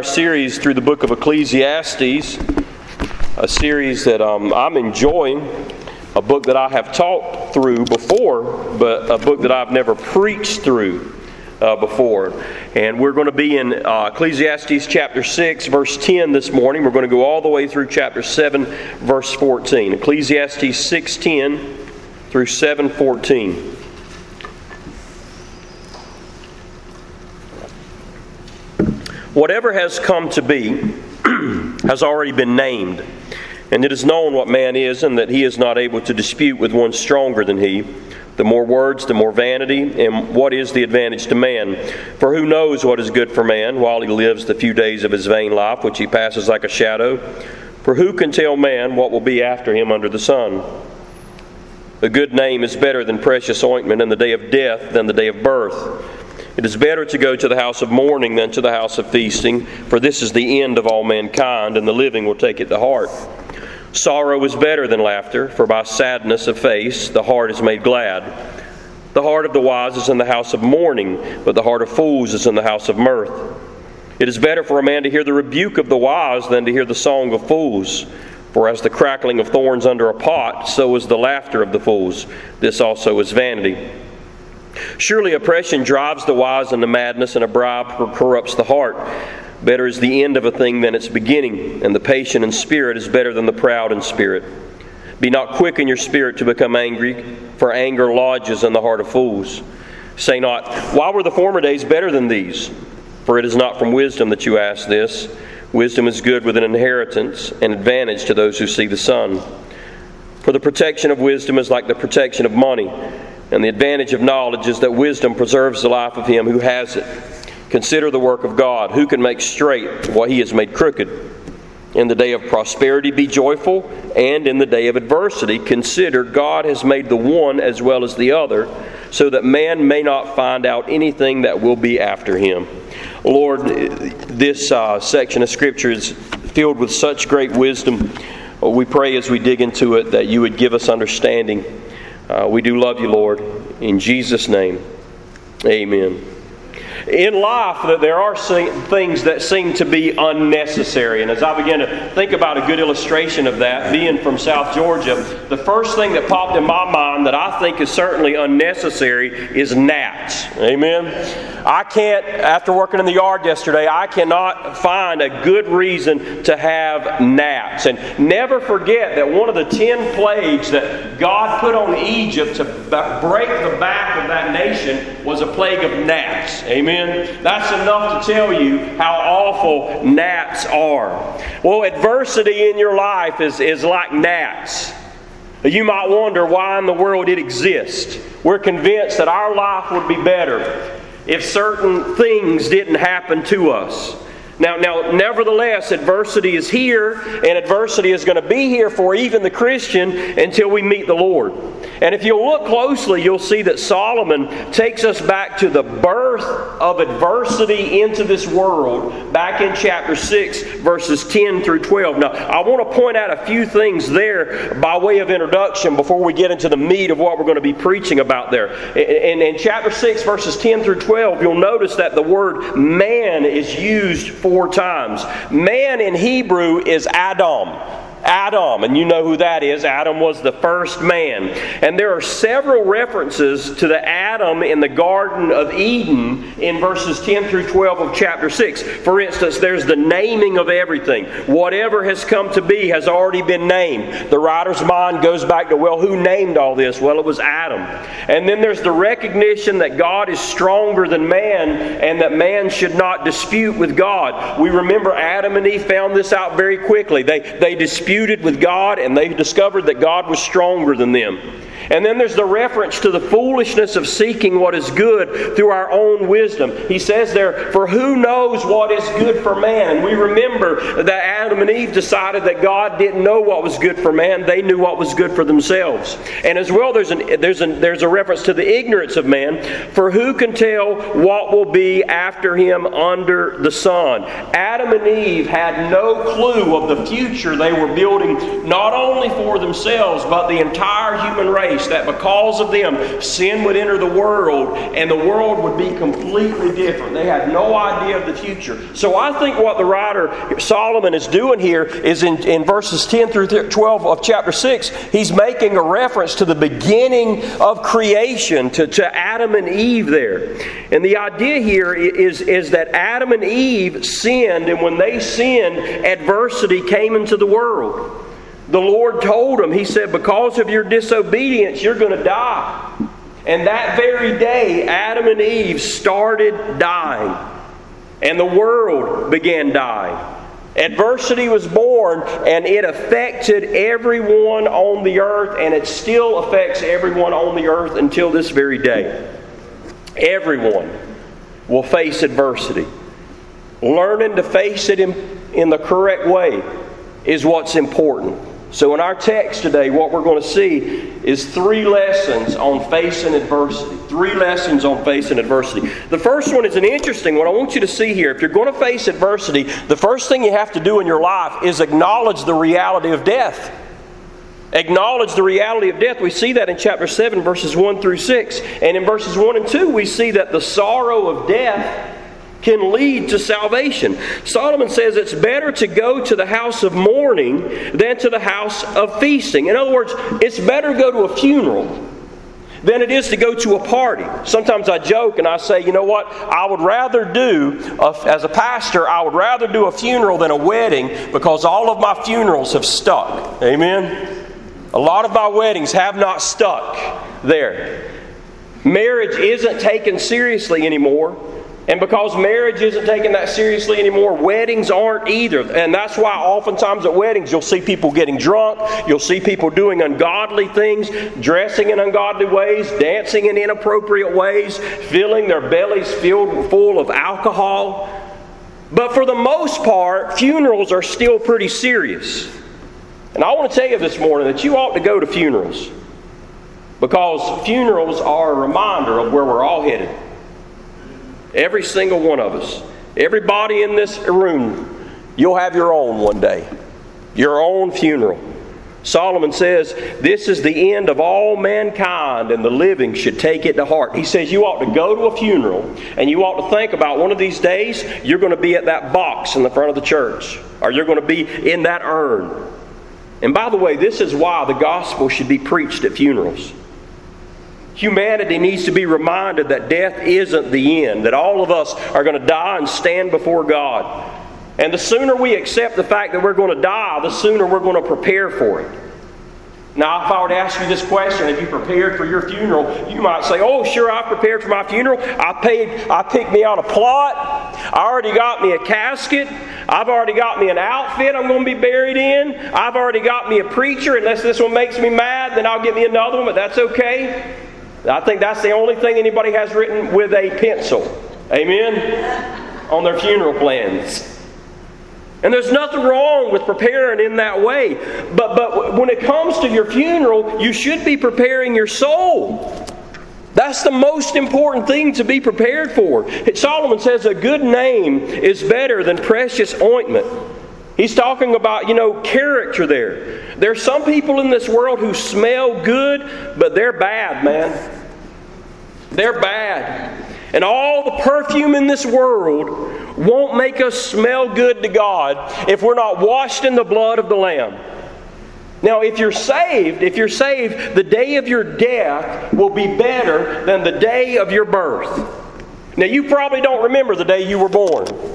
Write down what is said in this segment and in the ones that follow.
our series through the book of Ecclesiastes, a series that um, I'm enjoying, a book that I have taught through before, but a book that I've never preached through uh, before. And we're going to be in uh, Ecclesiastes chapter 6, verse 10 this morning. We're going to go all the way through chapter 7, verse 14. Ecclesiastes 6 10 through 7 Whatever has come to be has already been named, and it is known what man is, and that he is not able to dispute with one stronger than he. The more words, the more vanity, and what is the advantage to man? For who knows what is good for man while he lives the few days of his vain life, which he passes like a shadow? For who can tell man what will be after him under the sun? A good name is better than precious ointment, and the day of death than the day of birth. It is better to go to the house of mourning than to the house of feasting, for this is the end of all mankind, and the living will take it to heart. Sorrow is better than laughter, for by sadness of face the heart is made glad. The heart of the wise is in the house of mourning, but the heart of fools is in the house of mirth. It is better for a man to hear the rebuke of the wise than to hear the song of fools. For as the crackling of thorns under a pot, so is the laughter of the fools. This also is vanity. Surely oppression drives the wise into madness, and a bribe corrupts the heart. Better is the end of a thing than its beginning, and the patient in spirit is better than the proud in spirit. Be not quick in your spirit to become angry, for anger lodges in the heart of fools. Say not, Why were the former days better than these? For it is not from wisdom that you ask this. Wisdom is good with an inheritance and advantage to those who see the sun. For the protection of wisdom is like the protection of money and the advantage of knowledge is that wisdom preserves the life of him who has it. Consider the work of God. Who can make straight what he has made crooked? In the day of prosperity, be joyful, and in the day of adversity, consider God has made the one as well as the other, so that man may not find out anything that will be after him. Lord, this uh, section of Scripture is filled with such great wisdom. We pray as we dig into it that you would give us understanding. Uh, we do love you, Lord. In Jesus' name, amen in life that there are things that seem to be unnecessary. And as I began to think about a good illustration of that, being from South Georgia, the first thing that popped in my mind that I think is certainly unnecessary is gnats. Amen. I can't, after working in the yard yesterday, I cannot find a good reason to have gnats. And never forget that one of the ten plagues that God put on Egypt to break the back of that nation was a plague of gnats. Amen. Amen. That's enough to tell you how awful gnats are. Well, adversity in your life is, is like gnats. You might wonder why in the world it exists. We're convinced that our life would be better if certain things didn't happen to us. Now, now, nevertheless, adversity is here, and adversity is going to be here for even the Christian until we meet the Lord. And if you'll look closely, you'll see that Solomon takes us back to the birth of adversity into this world back in chapter 6, verses 10 through 12. Now, I want to point out a few things there by way of introduction before we get into the meat of what we're going to be preaching about there. In, in chapter 6, verses 10 through 12, you'll notice that the word man is used four times. Man in Hebrew is Adam. Adam, and you know who that is. Adam was the first man. And there are several references to the Adam in the Garden of Eden in verses 10 through 12 of chapter 6. For instance, there's the naming of everything. Whatever has come to be has already been named. The writer's mind goes back to, well, who named all this? Well, it was Adam. And then there's the recognition that God is stronger than man and that man should not dispute with God. We remember Adam and Eve found this out very quickly. They, they disputed disputed with God and they discovered that God was stronger than them. And then there's the reference to the foolishness of seeking what is good through our own wisdom. He says there, For who knows what is good for man? We remember that Adam and Eve decided that God didn't know what was good for man, they knew what was good for themselves. And as well, there's, an, there's, an, there's a reference to the ignorance of man. For who can tell what will be after him under the sun? Adam and Eve had no clue of the future they were building, not only for themselves, but the entire human race grace that because of them, sin would enter the world and the world would be completely different. They had no idea of the future. So I think what the writer Solomon is doing here is in, in verses 10 through 12 of chapter 6, he's making a reference to the beginning of creation, to, to Adam and Eve there. And the idea here is, is that Adam and Eve sinned, and when they sinned, adversity came into the world. The Lord told him, He said, Because of your disobedience, you're going to die. And that very day, Adam and Eve started dying, and the world began dying. Adversity was born, and it affected everyone on the earth, and it still affects everyone on the earth until this very day. Everyone will face adversity. Learning to face it in, in the correct way is what's important. So, in our text today, what we're going to see is three lessons on facing adversity. Three lessons on facing adversity. The first one is an interesting one. I want you to see here. If you're going to face adversity, the first thing you have to do in your life is acknowledge the reality of death. Acknowledge the reality of death. We see that in chapter 7, verses 1 through 6. And in verses 1 and 2, we see that the sorrow of death can lead to salvation. Solomon says it's better to go to the house of mourning than to the house of feasting. In other words, it's better to go to a funeral than it is to go to a party. Sometimes I joke and I say, you know what? I would rather do, a, as a pastor, I would rather do a funeral than a wedding because all of my funerals have stuck. Amen? A lot of my weddings have not stuck there. Marriage isn't taken seriously anymore and because marriage isn't taken that seriously anymore, weddings aren't either. And that's why oftentimes at weddings you'll see people getting drunk, you'll see people doing ungodly things, dressing in ungodly ways, dancing in inappropriate ways, filling their bellies filled full of alcohol. But for the most part, funerals are still pretty serious. And I want to tell you this morning that you ought to go to funerals because funerals are a reminder of where we're all headed. Every single one of us. Everybody in this room, you'll have your own one day. Your own funeral. Solomon says, This is the end of all mankind, and the living should take it to heart. He says, You ought to go to a funeral, and you ought to think about one of these days, you're going to be at that box in the front of the church, or you're going to be in that urn. And by the way, this is why the gospel should be preached at funerals. Humanity needs to be reminded that death isn't the end, that all of us are going to die and stand before God. And the sooner we accept the fact that we're going to die, the sooner we're going to prepare for it. Now, if I were to ask you this question, have you prepared for your funeral? You might say, "Oh, sure, I've prepared for my funeral. I paid. I picked me out a plot. I already got me a casket. I've already got me an outfit I'm going to be buried in. I've already got me a preacher. Unless this one makes me mad, then I'll get me another one. But that's okay. I think that's the only thing anybody has written with a pencil. Amen? On their funeral plans. And there's nothing wrong with preparing in that way. But, but when it comes to your funeral, you should be preparing your soul. That's the most important thing to be prepared for. Solomon says a good name is better than precious ointment. He's talking about, you know, character there. There's some people in this world who smell good, but they're bad, man. They're bad. And all the perfume in this world won't make us smell good to God if we're not washed in the blood of the Lamb. Now, if you're saved, if you're saved, the day of your death will be better than the day of your birth. Now, you probably don't remember the day you were born.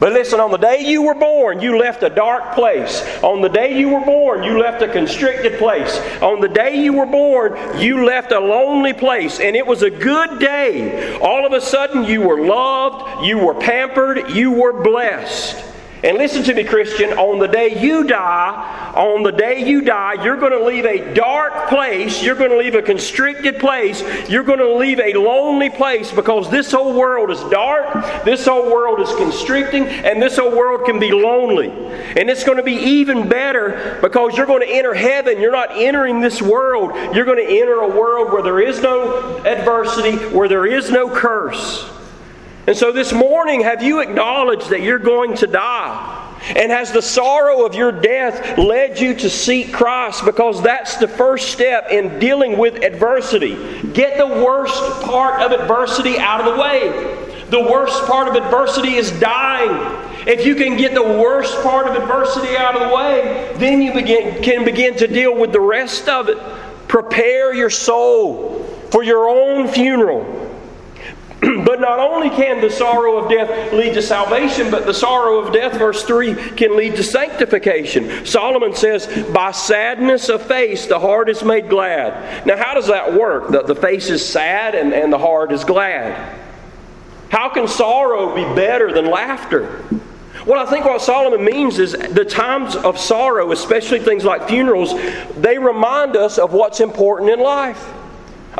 But listen, on the day you were born, you left a dark place. On the day you were born, you left a constricted place. On the day you were born, you left a lonely place. And it was a good day. All of a sudden, you were loved, you were pampered, you were blessed. And listen to me, Christian, on the day you die, on the day you die, you're going to leave a dark place, you're going to leave a constricted place, you're going to leave a lonely place because this whole world is dark, this whole world is constricting, and this whole world can be lonely. And it's going to be even better because you're going to enter heaven. You're not entering this world, you're going to enter a world where there is no adversity, where there is no curse. And so this morning, have you acknowledged that you're going to die? And has the sorrow of your death led you to seek Christ? Because that's the first step in dealing with adversity. Get the worst part of adversity out of the way. The worst part of adversity is dying. If you can get the worst part of adversity out of the way, then you begin, can begin to deal with the rest of it. Prepare your soul for your own funeral. Not only can the sorrow of death lead to salvation, but the sorrow of death, verse 3, can lead to sanctification. Solomon says, By sadness of face, the heart is made glad. Now, how does that work? The, the face is sad and, and the heart is glad. How can sorrow be better than laughter? Well, I think what Solomon means is the times of sorrow, especially things like funerals, they remind us of what's important in life.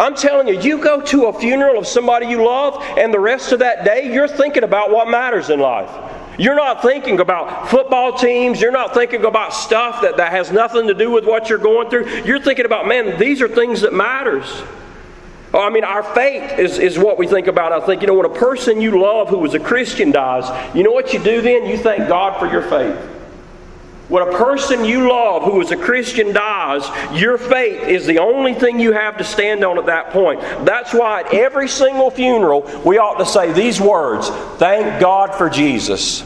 I'm telling you, you go to a funeral of somebody you love, and the rest of that day, you're thinking about what matters in life. You're not thinking about football teams. You're not thinking about stuff that, that has nothing to do with what you're going through. You're thinking about, man, these are things that matters. Oh, I mean, our faith is, is what we think about. I think, you know, when a person you love who was a Christian dies, you know what you do then? You thank God for your faith. When a person you love who is a Christian dies, your faith is the only thing you have to stand on at that point. That's why at every single funeral, we ought to say these words Thank God for Jesus.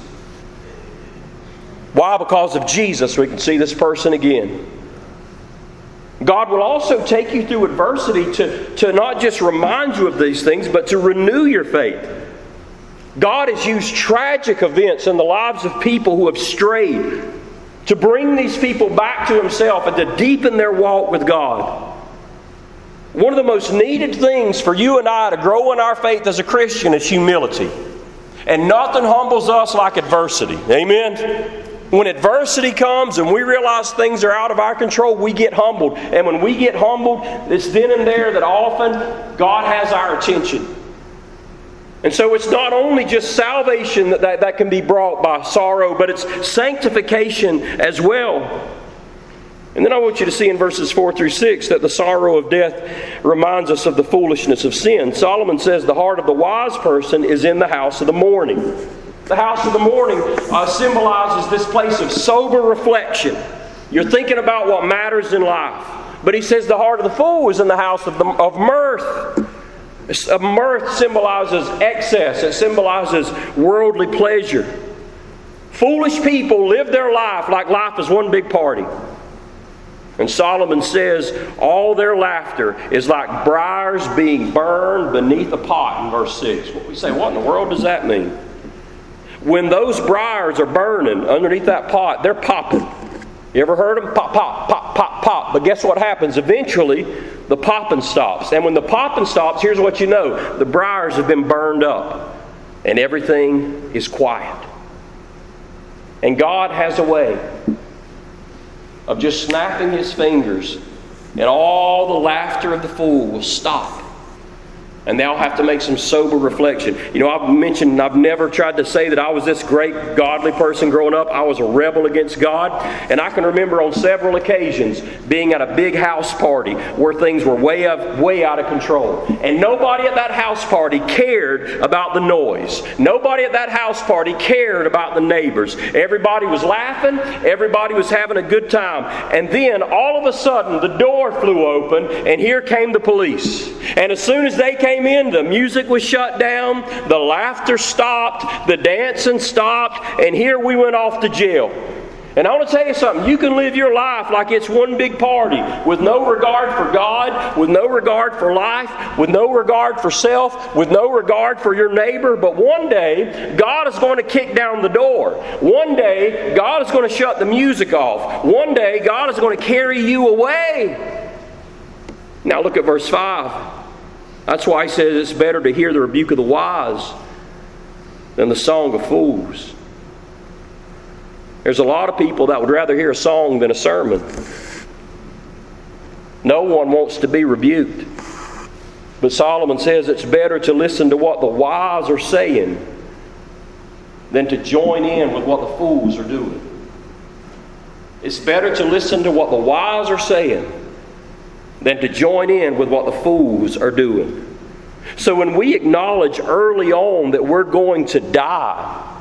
Why? Because of Jesus, we can see this person again. God will also take you through adversity to, to not just remind you of these things, but to renew your faith. God has used tragic events in the lives of people who have strayed to bring these people back to Himself and to deepen their walk with God. One of the most needed things for you and I to grow in our faith as a Christian is humility. And nothing humbles us like adversity. Amen? When adversity comes and we realize things are out of our control, we get humbled. And when we get humbled, it's then and there that often God has our attention. And so it's not only just salvation that, that, that can be brought by sorrow, but it's sanctification as well. And then I want you to see in verses 4 through 6 that the sorrow of death reminds us of the foolishness of sin. Solomon says the heart of the wise person is in the house of the mourning. The house of the mourning uh, symbolizes this place of sober reflection. You're thinking about what matters in life. But he says the heart of the fool is in the house of, the, of mirth. Mirth symbolizes excess, it symbolizes worldly pleasure. Foolish people live their life like life is one big party. And Solomon says all their laughter is like briars being burned beneath a pot in verse 6. What we say, what in the world does that mean? When those briars are burning underneath that pot, they're popping. You ever heard them? Pop, pop, pop, pop, pop. But guess what happens? Eventually, the popping stops. And when the popping stops, here's what you know the briars have been burned up, and everything is quiet. And God has a way of just snapping his fingers, and all the laughter of the fool will stop and they'll have to make some sober reflection. You know, I've mentioned I've never tried to say that I was this great godly person growing up. I was a rebel against God, and I can remember on several occasions being at a big house party where things were way up, way out of control, and nobody at that house party cared about the noise. Nobody at that house party cared about the neighbors. Everybody was laughing. Everybody was having a good time, and then all of a sudden the door flew open, and here came the police. And as soon as they came came in, the music was shut down, the laughter stopped, the dancing stopped, and here we went off to jail. And I want to tell you something. You can live your life like it's one big party with no regard for God, with no regard for life, with no regard for self, with no regard for your neighbor. But one day, God is going to kick down the door. One day, God is going to shut the music off. One day, God is going to carry you away. Now look at verse 5. That's why he says it's better to hear the rebuke of the wise than the song of fools. There's a lot of people that would rather hear a song than a sermon. No one wants to be rebuked. But Solomon says it's better to listen to what the wise are saying than to join in with what the fools are doing. It's better to listen to what the wise are saying than to join in with what the fools are doing. So when we acknowledge early on that we're going to die,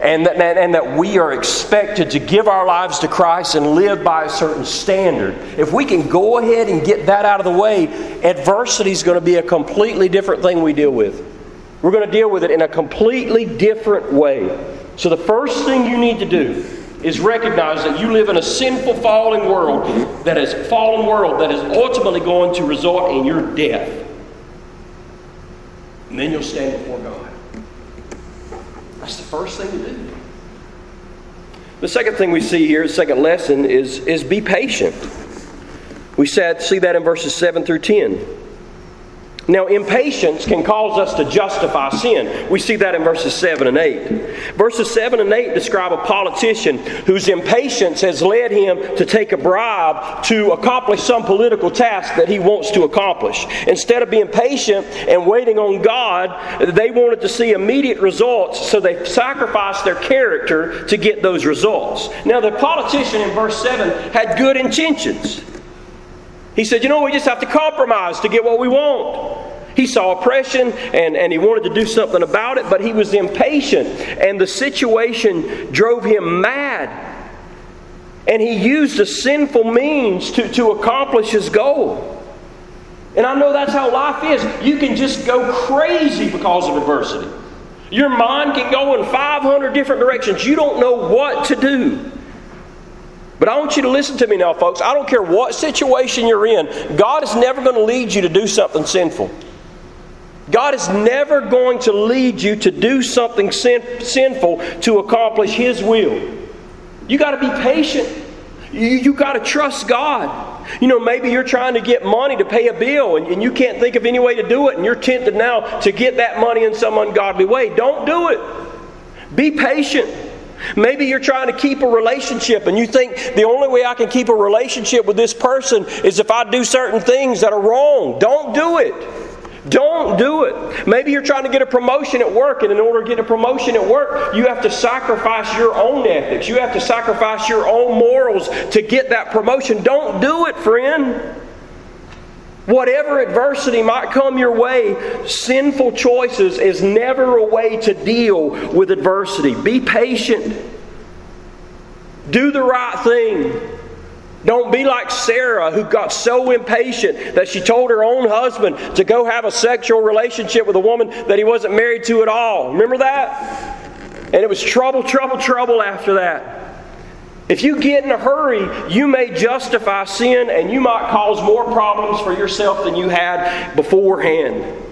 and that, and that we are expected to give our lives to Christ and live by a certain standard. If we can go ahead and get that out of the way, adversity is going to be a completely different thing we deal with. We're going to deal with it in a completely different way. So, the first thing you need to do is recognize that you live in a sinful, falling world that is fallen world that is ultimately going to result in your death. And then you'll stand before God. That's the first thing to do. The second thing we see here, the second lesson, is, is be patient. We said, see that in verses 7 through 10. Now, impatience can cause us to justify sin. We see that in verses 7 and 8. Verses 7 and 8 describe a politician whose impatience has led him to take a bribe to accomplish some political task that he wants to accomplish. Instead of being patient and waiting on God, they wanted to see immediate results, so they sacrificed their character to get those results. Now, the politician in verse 7 had good intentions. He said, You know, we just have to compromise to get what we want. He saw oppression and, and he wanted to do something about it, but he was impatient, and the situation drove him mad. And he used a sinful means to, to accomplish his goal. And I know that's how life is. You can just go crazy because of adversity. Your mind can go in 500 different directions. You don't know what to do. But I want you to listen to me now, folks. I don't care what situation you're in, God is never going to lead you to do something sinful. God is never going to lead you to do something sin- sinful to accomplish His will. You got to be patient. You, you got to trust God. You know, maybe you're trying to get money to pay a bill and, and you can't think of any way to do it, and you're tempted now to get that money in some ungodly way. Don't do it. Be patient. Maybe you're trying to keep a relationship and you think the only way I can keep a relationship with this person is if I do certain things that are wrong. Don't do it. Don't do it. Maybe you're trying to get a promotion at work, and in order to get a promotion at work, you have to sacrifice your own ethics. You have to sacrifice your own morals to get that promotion. Don't do it, friend. Whatever adversity might come your way, sinful choices is never a way to deal with adversity. Be patient. Do the right thing. Don't be like Sarah, who got so impatient that she told her own husband to go have a sexual relationship with a woman that he wasn't married to at all. Remember that? And it was trouble, trouble, trouble after that. If you get in a hurry, you may justify sin and you might cause more problems for yourself than you had beforehand.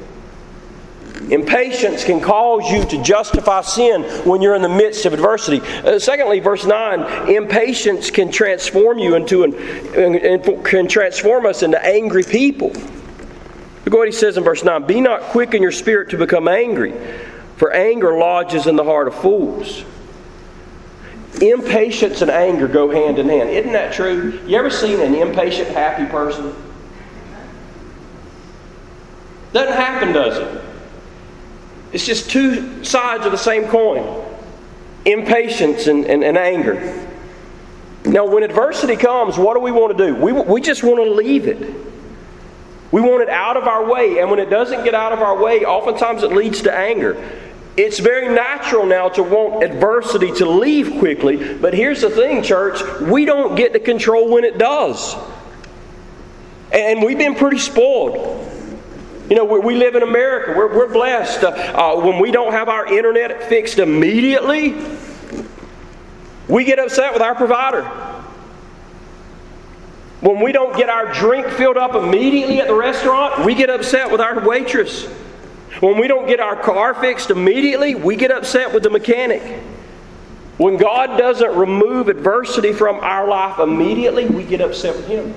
Impatience can cause you to justify sin when you're in the midst of adversity. Uh, secondly, verse 9, impatience can transform you into an, can transform us into angry people. Look what he says in verse 9 Be not quick in your spirit to become angry, for anger lodges in the heart of fools. Impatience and anger go hand in hand. Isn't that true? You ever seen an impatient, happy person? Doesn't happen, does it? It's just two sides of the same coin impatience and, and, and anger. Now, when adversity comes, what do we want to do? We, we just want to leave it. We want it out of our way. And when it doesn't get out of our way, oftentimes it leads to anger. It's very natural now to want adversity to leave quickly. But here's the thing, church we don't get to control when it does. And we've been pretty spoiled. You know, we, live in America. We're, we're blessed. Uh, uh, when we don't have our internet fixed immediately, we get upset with our provider. When we don't get our drink filled up immediately at the restaurant, we get upset with our waitress. When we don't get our car fixed immediately, we get upset with the mechanic. When God doesn't remove adversity from our life immediately, we get upset with Him.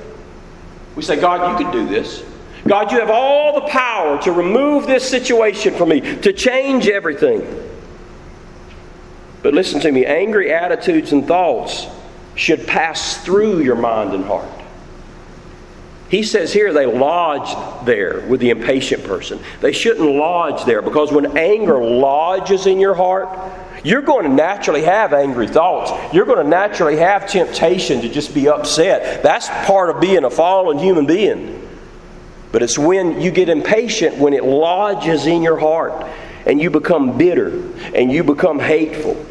We say, God, you could do this. God, you have all the power to remove this situation from me, to change everything. But listen to me angry attitudes and thoughts should pass through your mind and heart. He says here they lodge there with the impatient person. They shouldn't lodge there because when anger lodges in your heart, you're going to naturally have angry thoughts. You're going to naturally have temptation to just be upset. That's part of being a fallen human being. But it's when you get impatient, when it lodges in your heart, and you become bitter, and you become hateful,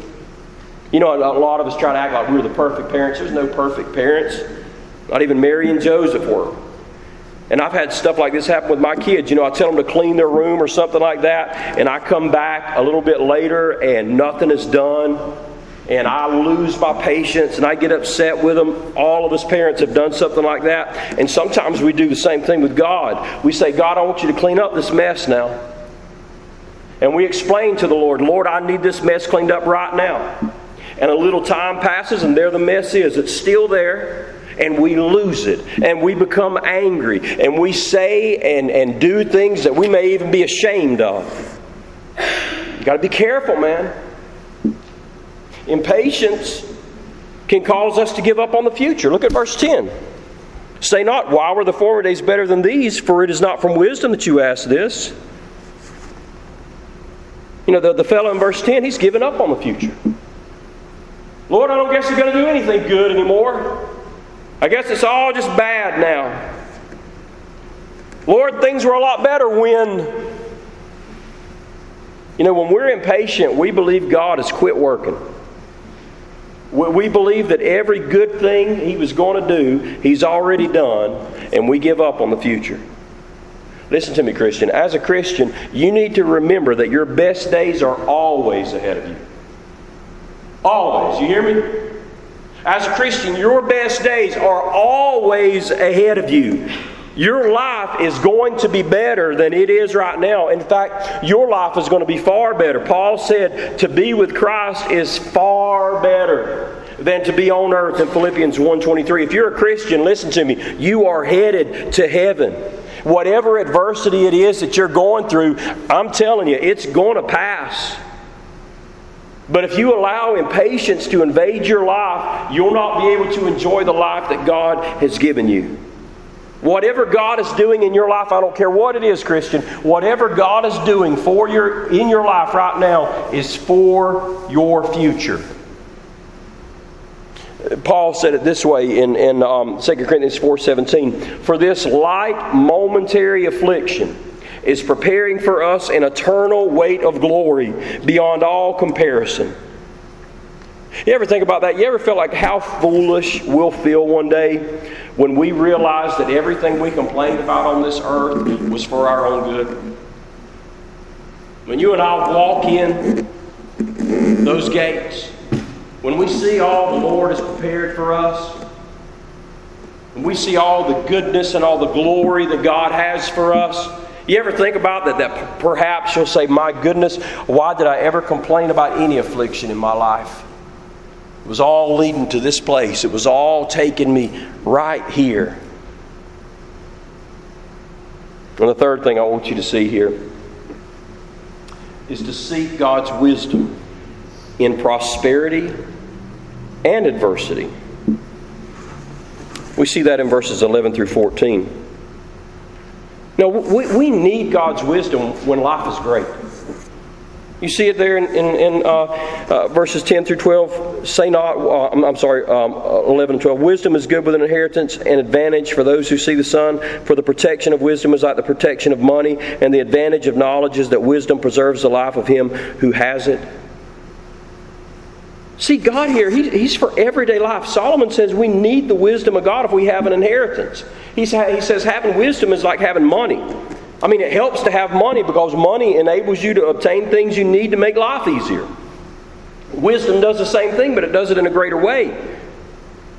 You know, a lot of us try to act like we're the perfect parents. There's no perfect parents. Not even Mary and Joseph were. And I've had stuff like this happen with my kids. You know, I tell them to clean their room or something like that, and I come back a little bit later and nothing is done, and I lose my patience and I get upset with them. All of us parents have done something like that. And sometimes we do the same thing with God. We say, God, I want you to clean up this mess now. And we explain to the Lord, Lord, I need this mess cleaned up right now. And a little time passes, and there the mess is. It's still there and we lose it and we become angry and we say and, and do things that we may even be ashamed of. You got to be careful, man. Impatience can cause us to give up on the future. Look at verse 10. Say not, Why were the former days better than these? For it is not from wisdom that you ask this. You know, the, the fellow in verse 10, he's given up on the future. Lord, I don't guess he's going to do anything good anymore. I guess it's all just bad now. Lord, things were a lot better when. You know, when we're impatient, we believe God has quit working. We believe that every good thing He was going to do, He's already done, and we give up on the future. Listen to me, Christian. As a Christian, you need to remember that your best days are always ahead of you. Always. You hear me? As a Christian, your best days are always ahead of you. Your life is going to be better than it is right now. In fact, your life is going to be far better. Paul said to be with Christ is far better than to be on earth in Philippians 1:23. If you're a Christian, listen to me. You are headed to heaven. Whatever adversity it is that you're going through, I'm telling you, it's going to pass. But if you allow impatience to invade your life, you'll not be able to enjoy the life that God has given you. Whatever God is doing in your life, I don't care what it is, Christian, whatever God is doing for your in your life right now is for your future. Paul said it this way in, in um, 2 Corinthians 4.17, For this light momentary affliction is preparing for us an eternal weight of glory beyond all comparison. You ever think about that? You ever feel like how foolish we'll feel one day when we realize that everything we complained about on this earth was for our own good? When you and I walk in those gates, when we see all the Lord has prepared for us, when we see all the goodness and all the glory that God has for us, you ever think about that? That perhaps you'll say, My goodness, why did I ever complain about any affliction in my life? It was all leading to this place, it was all taking me right here. And the third thing I want you to see here is to seek God's wisdom in prosperity and adversity. We see that in verses 11 through 14. No, we, we need God's wisdom when life is great. You see it there in, in, in uh, uh, verses 10 through 12. Say not, uh, I'm, I'm, sorry, um, 11 and 12. Wisdom is good with an inheritance and advantage for those who see the sun. For the protection of wisdom is like the protection of money, and the advantage of knowledge is that wisdom preserves the life of him who has it. See, God here, he, He's for everyday life. Solomon says we need the wisdom of God if we have an inheritance. He says having wisdom is like having money. I mean, it helps to have money because money enables you to obtain things you need to make life easier. Wisdom does the same thing, but it does it in a greater way.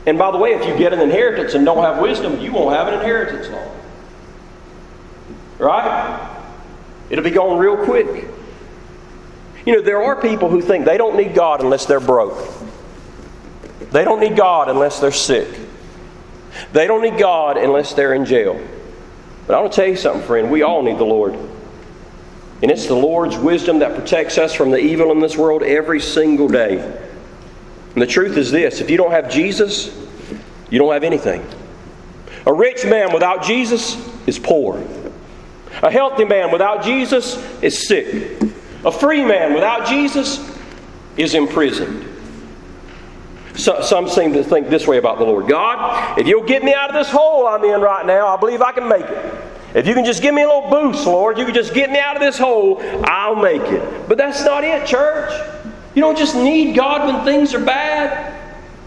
And by the way, if you get an inheritance and don't have wisdom, you won't have an inheritance long. Right? It'll be gone real quick. You know, there are people who think they don't need God unless they're broke. They don't need God unless they're sick. They don't need God unless they're in jail. But I want to tell you something, friend. We all need the Lord. And it's the Lord's wisdom that protects us from the evil in this world every single day. And the truth is this if you don't have Jesus, you don't have anything. A rich man without Jesus is poor. A healthy man without Jesus is sick. A free man without Jesus is imprisoned. So, some seem to think this way about the Lord God, if you'll get me out of this hole I'm in right now, I believe I can make it. If you can just give me a little boost, Lord, you can just get me out of this hole, I'll make it. But that's not it, church. You don't just need God when things are bad.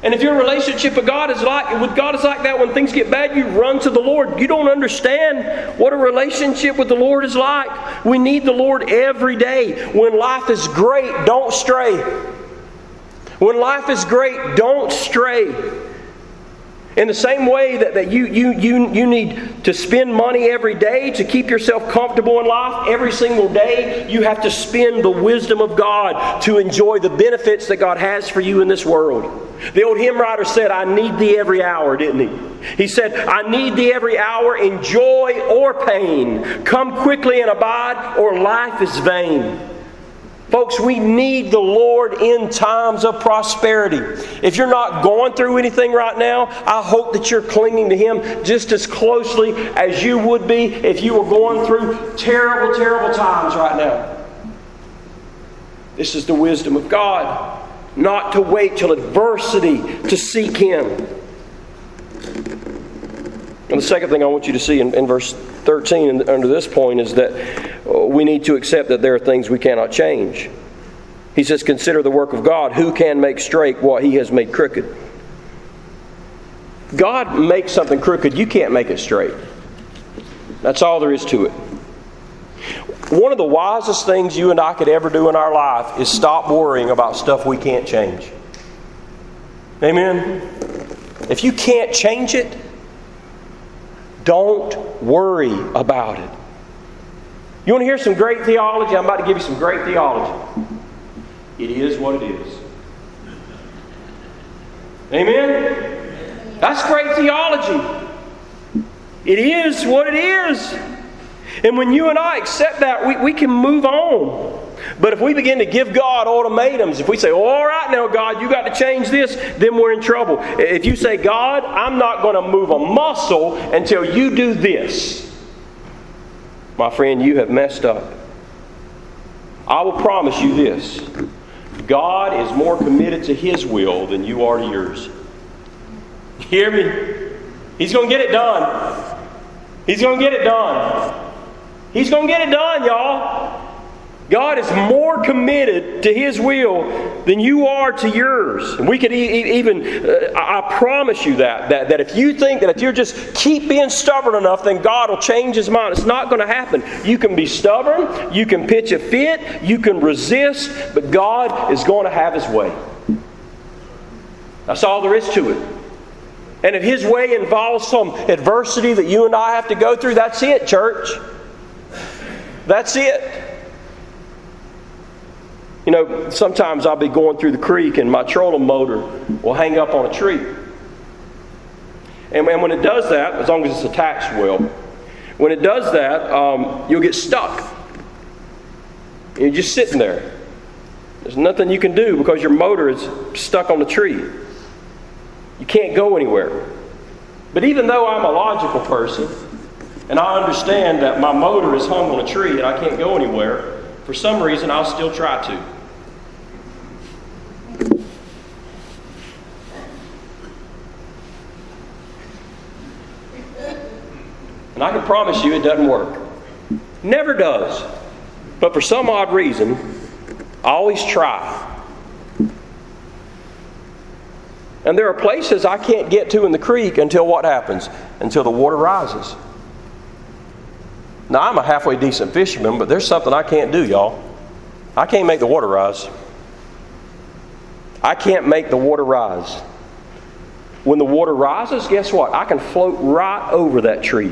And if your relationship with God is like with God is like that when things get bad, you run to the Lord. You don't understand what a relationship with the Lord is like. We need the Lord every day. When life is great, don't stray. When life is great, don't stray. In the same way that, that you, you, you, you need to spend money every day to keep yourself comfortable in life, every single day you have to spend the wisdom of God to enjoy the benefits that God has for you in this world. The old hymn writer said, I need thee every hour, didn't he? He said, I need thee every hour in joy or pain. Come quickly and abide, or life is vain. Folks, we need the Lord in times of prosperity. If you're not going through anything right now, I hope that you're clinging to Him just as closely as you would be if you were going through terrible, terrible times right now. This is the wisdom of God not to wait till adversity to seek Him. And the second thing I want you to see in, in verse 13 under this point is that we need to accept that there are things we cannot change. He says, Consider the work of God. Who can make straight what He has made crooked? God makes something crooked, you can't make it straight. That's all there is to it. One of the wisest things you and I could ever do in our life is stop worrying about stuff we can't change. Amen? If you can't change it, don't worry about it. You want to hear some great theology? I'm about to give you some great theology. It is what it is. Amen? That's great theology. It is what it is. And when you and I accept that, we, we can move on. But if we begin to give God ultimatums, if we say, all right now, God, you got to change this, then we're in trouble. If you say, God, I'm not going to move a muscle until you do this, my friend, you have messed up. I will promise you this God is more committed to His will than you are to yours. You hear me? He's going to get it done. He's going to get it done. He's going to get it done, y'all. God is more committed to His will than you are to yours. And we could e- even, uh, I promise you that, that, that if you think that if you just keep being stubborn enough, then God will change His mind. It's not going to happen. You can be stubborn, you can pitch a fit, you can resist, but God is going to have His way. That's all there is to it. And if His way involves some adversity that you and I have to go through, that's it, church. That's it. You know, sometimes I'll be going through the creek and my trolling motor will hang up on a tree. And, when it does that, as long as it's attached well, when it does that, um, you'll get stuck. You're just sitting there. There's nothing you can do because your motor is stuck on the tree. You can't go anywhere. But even though I'm a logical person, and I understand that my motor is hung on a tree and I can't go anywhere, for some reason I'll still try to. I can promise you it doesn't work. Never does. But for some odd reason, I always try. And there are places I can't get to in the creek until what happens? Until the water rises. Now, I'm a halfway decent fisherman, but there's something I can't do, y'all. I can't make the water rise. I can't make the water rise. When the water rises, guess what? I can float right over that tree.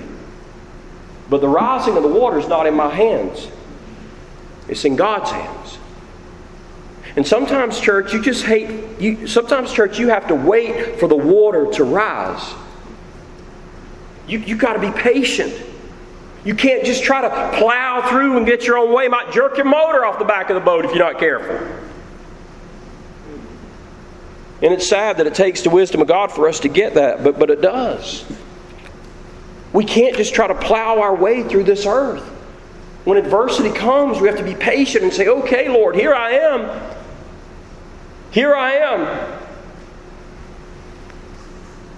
But the rising of the water is not in my hands, it's in God's hands. And sometimes, church, you just hate, you, sometimes, church, you have to wait for the water to rise. You, you got to be patient. You can't just try to plow through and get your own way. It might jerk your motor off the back of the boat if you're not careful. And it's sad that it takes the wisdom of God for us to get that, but, but it does. We can't just try to plow our way through this earth. When adversity comes, we have to be patient and say, okay, Lord, here I am. Here I am.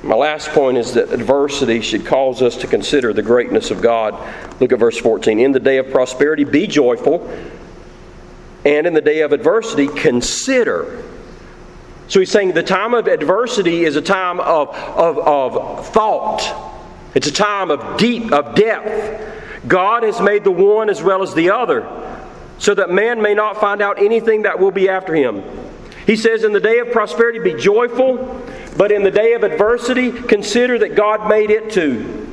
My last point is that adversity should cause us to consider the greatness of God. Look at verse 14. In the day of prosperity, be joyful. and in the day of adversity, consider. So he's saying the time of adversity is a time of, of, of thought. It's a time of deep, of depth. God has made the one as well as the other, so that man may not find out anything that will be after him. He says, In the day of prosperity, be joyful, but in the day of adversity, consider that God made it too.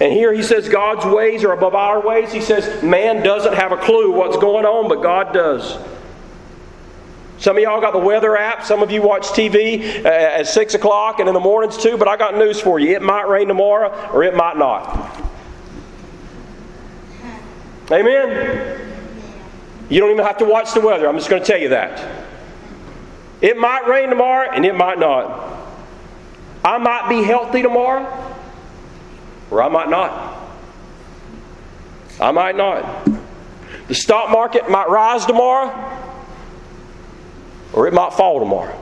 And here he says God's ways are above our ways. He says man doesn't have a clue what's going on, but God does. Some of y'all got the weather app. Some of you watch TV uh, at 6 o'clock and in the mornings too, but I got news for you. It might rain tomorrow or it might not. Amen? You don't even have to watch the weather. I'm just going to tell you that. It might rain tomorrow and it might not. I might be healthy tomorrow or I might not. I might not. The stock market might rise tomorrow, or it might fall tomorrow.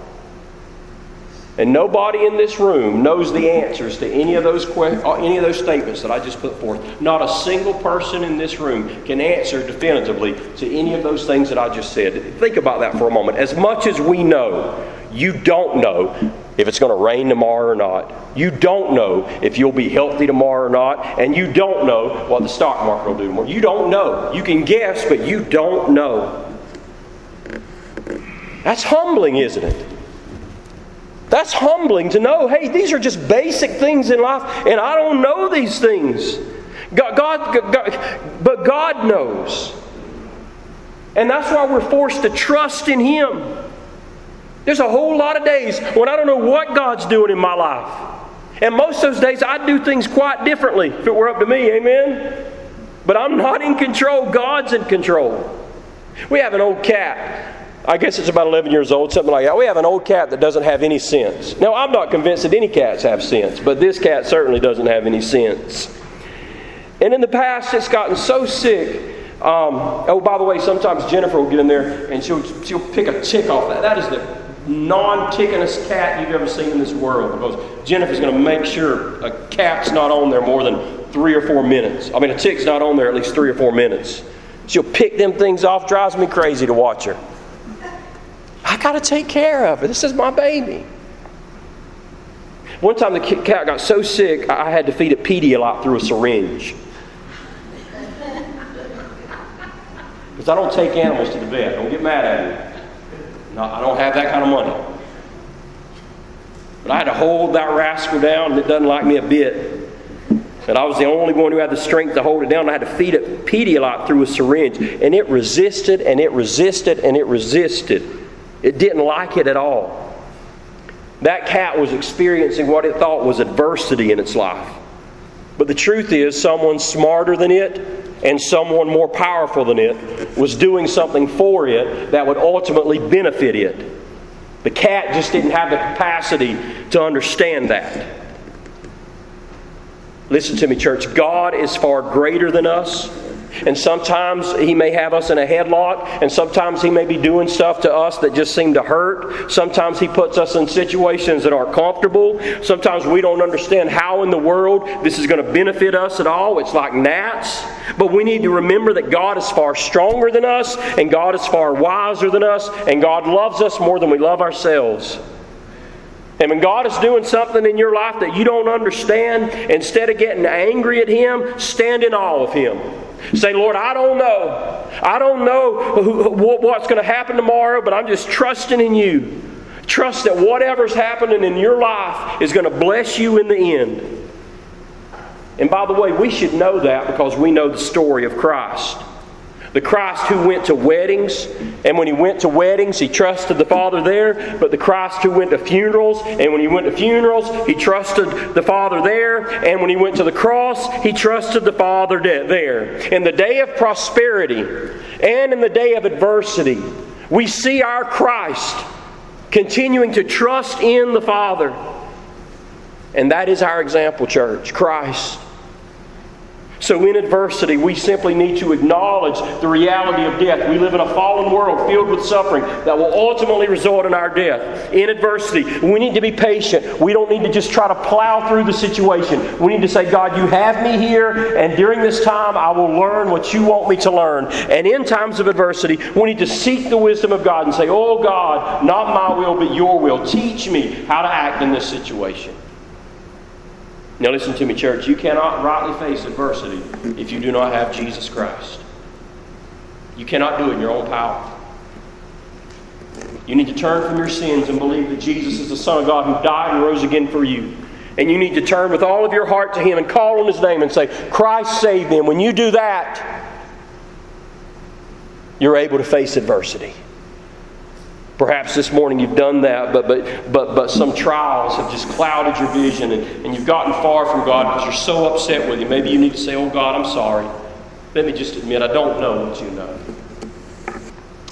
And nobody in this room knows the answers to any of those que- uh, any of those statements that I just put forth. Not a single person in this room can answer definitively to any of those things that I just said. Think about that for a moment. As much as we know, you don't know if it's going to rain tomorrow or not. You don't know if you'll be healthy tomorrow or not, and you don't know what the stock market will do tomorrow. You don't know. You can guess, but you don't know. That's humbling, isn't it? That's humbling to know, hey, these are just basic things in life, and I don't know these things. God, God, God, but God knows. And that's why we're forced to trust in Him. There's a whole lot of days when I don't know what God's doing in my life. And most of those days I'd do things quite differently if it were up to me, amen? But I'm not in control, God's in control. We have an old cat. I guess it's about 11 years old, something like that. We have an old cat that doesn't have any sense. Now, I'm not convinced that any cats have sense, but this cat certainly doesn't have any sense. And in the past, it's gotten so sick. Um, oh, by the way, sometimes Jennifer will get in there and she'll, she'll pick a tick off that. That is the non-tickenest cat you've ever seen in this world because Jennifer's going to make sure a cat's not on there more than three or four minutes. I mean, a tick's not on there at least three or four minutes. She'll pick them things off, drives me crazy to watch her. I got to take care of her. This is my baby. One time the cat got so sick, I had to feed it Pedialyte through a syringe. Because I don't take animals to the vet. Don't get mad at me. No, I don't have that kind of money. But I had to hold that rascal down, and it doesn't like me a bit. And I was the only one who had the strength to hold it down. I had to feed it Pedialyte through a syringe. And it resisted, and it resisted, and it resisted. It didn't like it at all. That cat was experiencing what it thought was adversity in its life. But the truth is, someone smarter than it and someone more powerful than it was doing something for it that would ultimately benefit it. The cat just didn't have the capacity to understand that. Listen to me, church. God is far greater than us. And sometimes He may have us in a headlock, and sometimes He may be doing stuff to us that just seem to hurt. Sometimes He puts us in situations that aren't comfortable. Sometimes we don't understand how in the world this is going to benefit us at all. It's like gnats. But we need to remember that God is far stronger than us, and God is far wiser than us, and God loves us more than we love ourselves. And when God is doing something in your life that you don't understand, instead of getting angry at Him, stand in awe of Him. Say, Lord, I don't know. I don't know what's going to happen tomorrow, but I'm just trusting in you. Trust that whatever's happening in your life is going to bless you in the end. And by the way, we should know that because we know the story of Christ. The Christ who went to weddings, and when he went to weddings, he trusted the Father there. But the Christ who went to funerals, and when he went to funerals, he trusted the Father there. And when he went to the cross, he trusted the Father there. In the day of prosperity and in the day of adversity, we see our Christ continuing to trust in the Father. And that is our example, church Christ. So, in adversity, we simply need to acknowledge the reality of death. We live in a fallen world filled with suffering that will ultimately result in our death. In adversity, we need to be patient. We don't need to just try to plow through the situation. We need to say, God, you have me here, and during this time, I will learn what you want me to learn. And in times of adversity, we need to seek the wisdom of God and say, Oh, God, not my will, but your will. Teach me how to act in this situation. Now, listen to me, church. You cannot rightly face adversity if you do not have Jesus Christ. You cannot do it in your own power. You need to turn from your sins and believe that Jesus is the Son of God who died and rose again for you. And you need to turn with all of your heart to Him and call on His name and say, Christ save me. And when you do that, you're able to face adversity. Perhaps this morning you've done that, but, but, but, but some trials have just clouded your vision and, and you've gotten far from God because you're so upset with Him. Maybe you need to say, Oh God, I'm sorry. Let me just admit, I don't know what you know.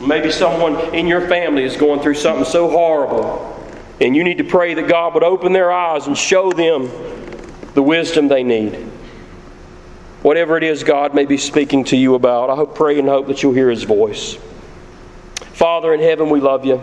Maybe someone in your family is going through something so horrible, and you need to pray that God would open their eyes and show them the wisdom they need. Whatever it is God may be speaking to you about, I hope, pray, and hope that you'll hear His voice. Father in heaven, we love you.